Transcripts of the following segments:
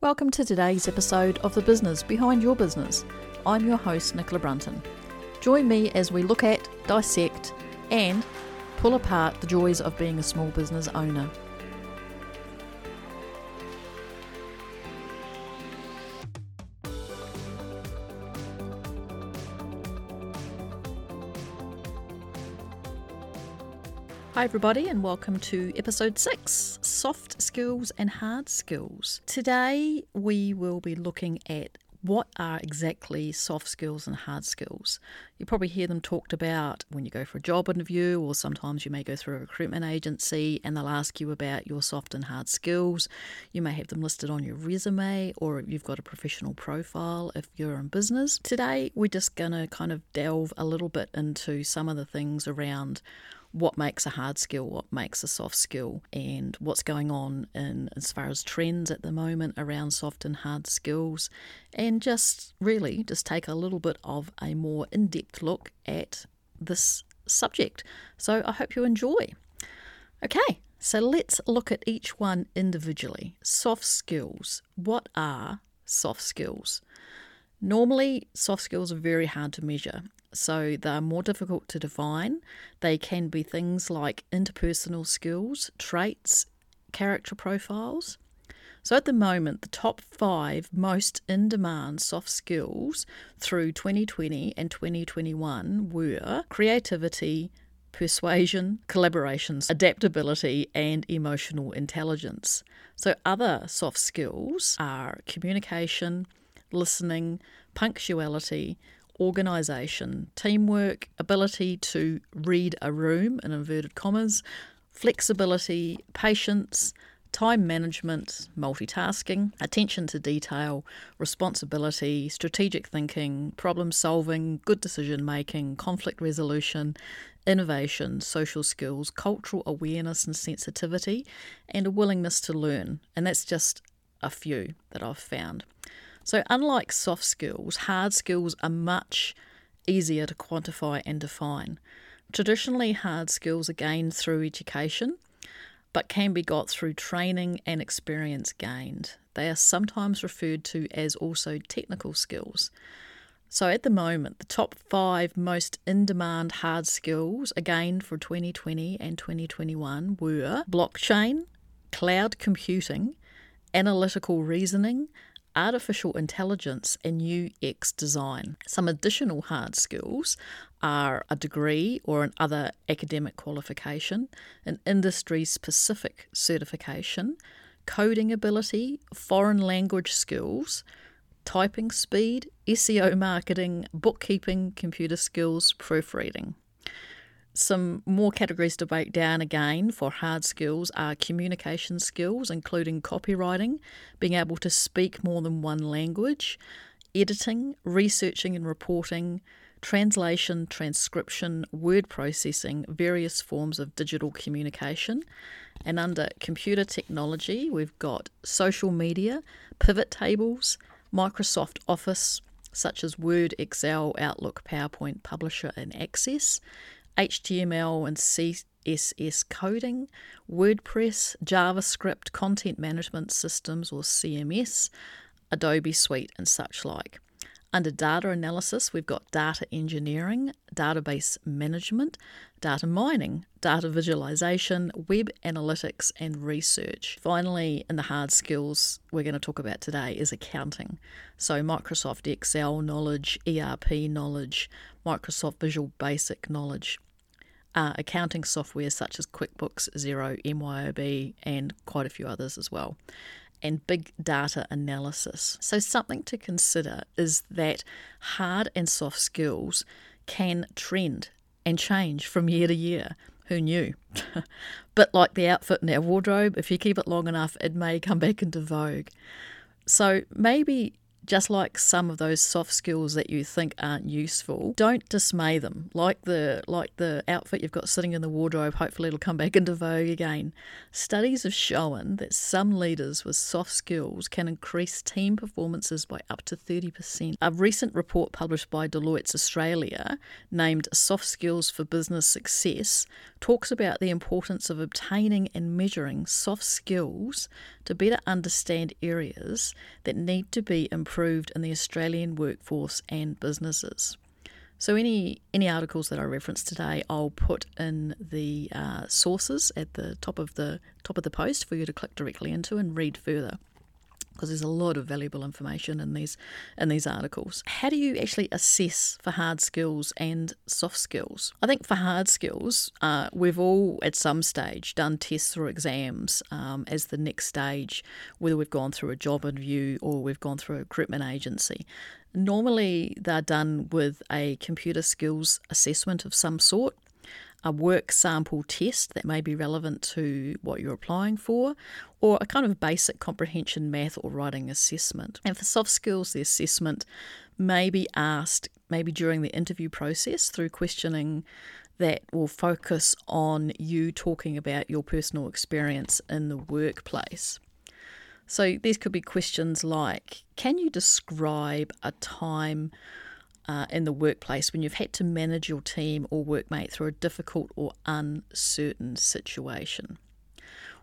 Welcome to today's episode of The Business Behind Your Business. I'm your host, Nicola Brunton. Join me as we look at, dissect, and pull apart the joys of being a small business owner. Hi, everybody, and welcome to episode six soft skills and hard skills. Today, we will be looking at what are exactly soft skills and hard skills. You probably hear them talked about when you go for a job interview, or sometimes you may go through a recruitment agency and they'll ask you about your soft and hard skills. You may have them listed on your resume, or you've got a professional profile if you're in business. Today, we're just going to kind of delve a little bit into some of the things around what makes a hard skill, what makes a soft skill, and what's going on in as far as trends at the moment around soft and hard skills, and just really just take a little bit of a more in-depth look at this subject. So I hope you enjoy. Okay, so let's look at each one individually. Soft skills. What are soft skills? Normally, soft skills are very hard to measure, so they're more difficult to define. They can be things like interpersonal skills, traits, character profiles. So at the moment, the top five most in demand soft skills through 2020 and 2021 were creativity, persuasion, collaborations, adaptability, and emotional intelligence. So other soft skills are communication, listening, punctuality, organisation, teamwork, ability to read a room in inverted commas, flexibility, patience, time management, multitasking, attention to detail, responsibility, strategic thinking, problem solving, good decision making, conflict resolution, innovation, social skills, cultural awareness and sensitivity, and a willingness to learn. And that's just a few that I've found. So, unlike soft skills, hard skills are much easier to quantify and define. Traditionally, hard skills are gained through education, but can be got through training and experience gained. They are sometimes referred to as also technical skills. So, at the moment, the top five most in demand hard skills, again for 2020 and 2021, were blockchain, cloud computing, analytical reasoning, artificial intelligence and UX design. Some additional hard skills are a degree or an other academic qualification, an industry specific certification, coding ability, foreign language skills, typing speed, SEO marketing, bookkeeping, computer skills, proofreading. Some more categories to break down again for hard skills are communication skills, including copywriting, being able to speak more than one language, editing, researching and reporting, translation, transcription, word processing, various forms of digital communication. And under computer technology, we've got social media, pivot tables, Microsoft Office, such as Word, Excel, Outlook, PowerPoint, Publisher, and Access. HTML and CSS coding, WordPress, JavaScript, content management systems or CMS, Adobe Suite, and such like. Under data analysis, we've got data engineering, database management, data mining, data visualization, web analytics, and research. Finally, in the hard skills we're going to talk about today is accounting. So, Microsoft Excel knowledge, ERP knowledge, Microsoft Visual Basic knowledge uh, accounting software such as QuickBooks, Xero, MYOB, and quite a few others as well, and big data analysis. So, something to consider is that hard and soft skills can trend and change from year to year. Who knew? but like the outfit in our wardrobe, if you keep it long enough, it may come back into vogue. So, maybe just like some of those soft skills that you think aren't useful, don't dismay them. Like the like the outfit you've got sitting in the wardrobe, hopefully it'll come back into vogue again. Studies have shown that some leaders with soft skills can increase team performances by up to 30%. A recent report published by Deloitte's Australia, named Soft Skills for Business Success, talks about the importance of obtaining and measuring soft skills to better understand areas that need to be improved in the Australian workforce and businesses. So any any articles that I reference today, I'll put in the uh, sources at the top of the top of the post for you to click directly into and read further because there's a lot of valuable information in these in these articles. How do you actually assess for hard skills and soft skills? I think for hard skills, uh, we've all at some stage done tests or exams um, as the next stage, whether we've gone through a job interview or we've gone through a recruitment agency. Normally, they're done with a computer skills assessment of some sort a work sample test that may be relevant to what you're applying for, or a kind of basic comprehension math or writing assessment. And for soft skills, the assessment may be asked maybe during the interview process through questioning that will focus on you talking about your personal experience in the workplace. So these could be questions like Can you describe a time uh, in the workplace when you've had to manage your team or workmate through a difficult or uncertain situation.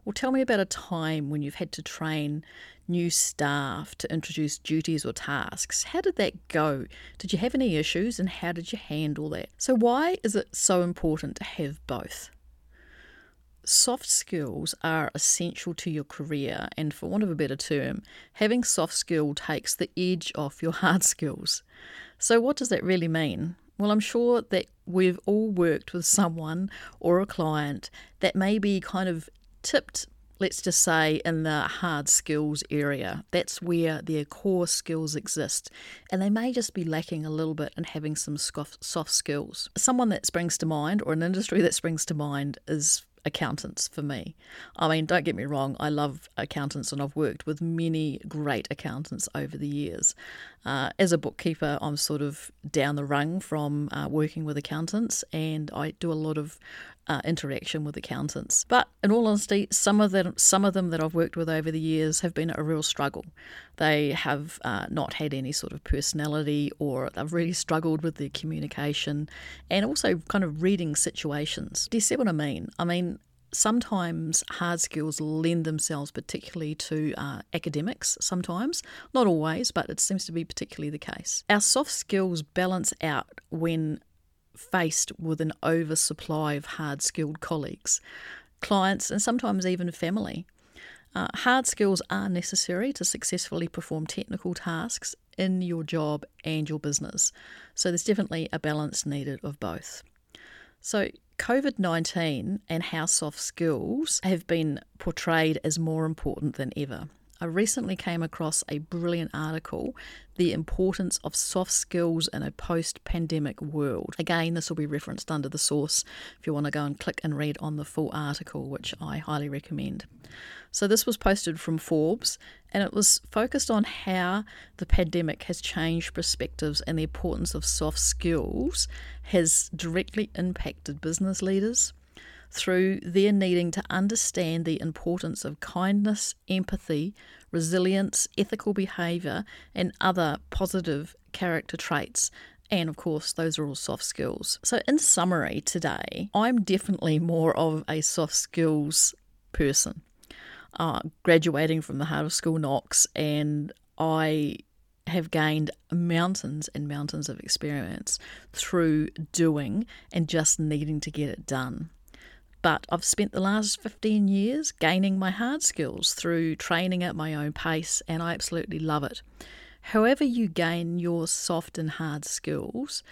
Or tell me about a time when you've had to train new staff to introduce duties or tasks. How did that go? Did you have any issues and how did you handle that? So, why is it so important to have both? Soft skills are essential to your career, and for want of a better term, having soft skill takes the edge off your hard skills. So, what does that really mean? Well, I'm sure that we've all worked with someone or a client that may be kind of tipped, let's just say, in the hard skills area. That's where their core skills exist. And they may just be lacking a little bit in having some soft skills. Someone that springs to mind, or an industry that springs to mind, is accountants for me. I mean, don't get me wrong, I love accountants and I've worked with many great accountants over the years. Uh, as a bookkeeper, I'm sort of down the rung from uh, working with accountants and I do a lot of uh, interaction with accountants. But in all honesty, some of them, some of them that I've worked with over the years have been a real struggle. They have uh, not had any sort of personality, or they've really struggled with their communication, and also kind of reading situations. Do you see what I mean? I mean, sometimes hard skills lend themselves particularly to uh, academics, sometimes, not always, but it seems to be particularly the case. Our soft skills balance out when faced with an oversupply of hard skilled colleagues, clients, and sometimes even family. Uh, hard skills are necessary to successfully perform technical tasks in your job and your business. So there's definitely a balance needed of both. So, COVID 19 and how soft skills have been portrayed as more important than ever. I recently came across a brilliant article, The Importance of Soft Skills in a Post Pandemic World. Again, this will be referenced under the source if you want to go and click and read on the full article, which I highly recommend. So, this was posted from Forbes and it was focused on how the pandemic has changed perspectives and the importance of soft skills has directly impacted business leaders through their needing to understand the importance of kindness, empathy, resilience, ethical behaviour, and other positive character traits. And of course, those are all soft skills. So, in summary, today, I'm definitely more of a soft skills person. Uh, graduating from the Heart of School Knox, and I have gained mountains and mountains of experience through doing and just needing to get it done. But I've spent the last 15 years gaining my hard skills through training at my own pace, and I absolutely love it. However, you gain your soft and hard skills,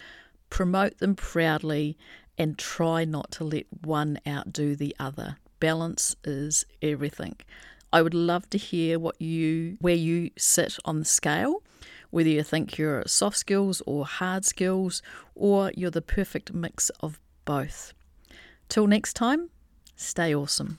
promote them proudly and try not to let one outdo the other. Balance is everything. I would love to hear what you where you sit on the scale, whether you think you're soft skills or hard skills or you're the perfect mix of both. Till next time, stay awesome.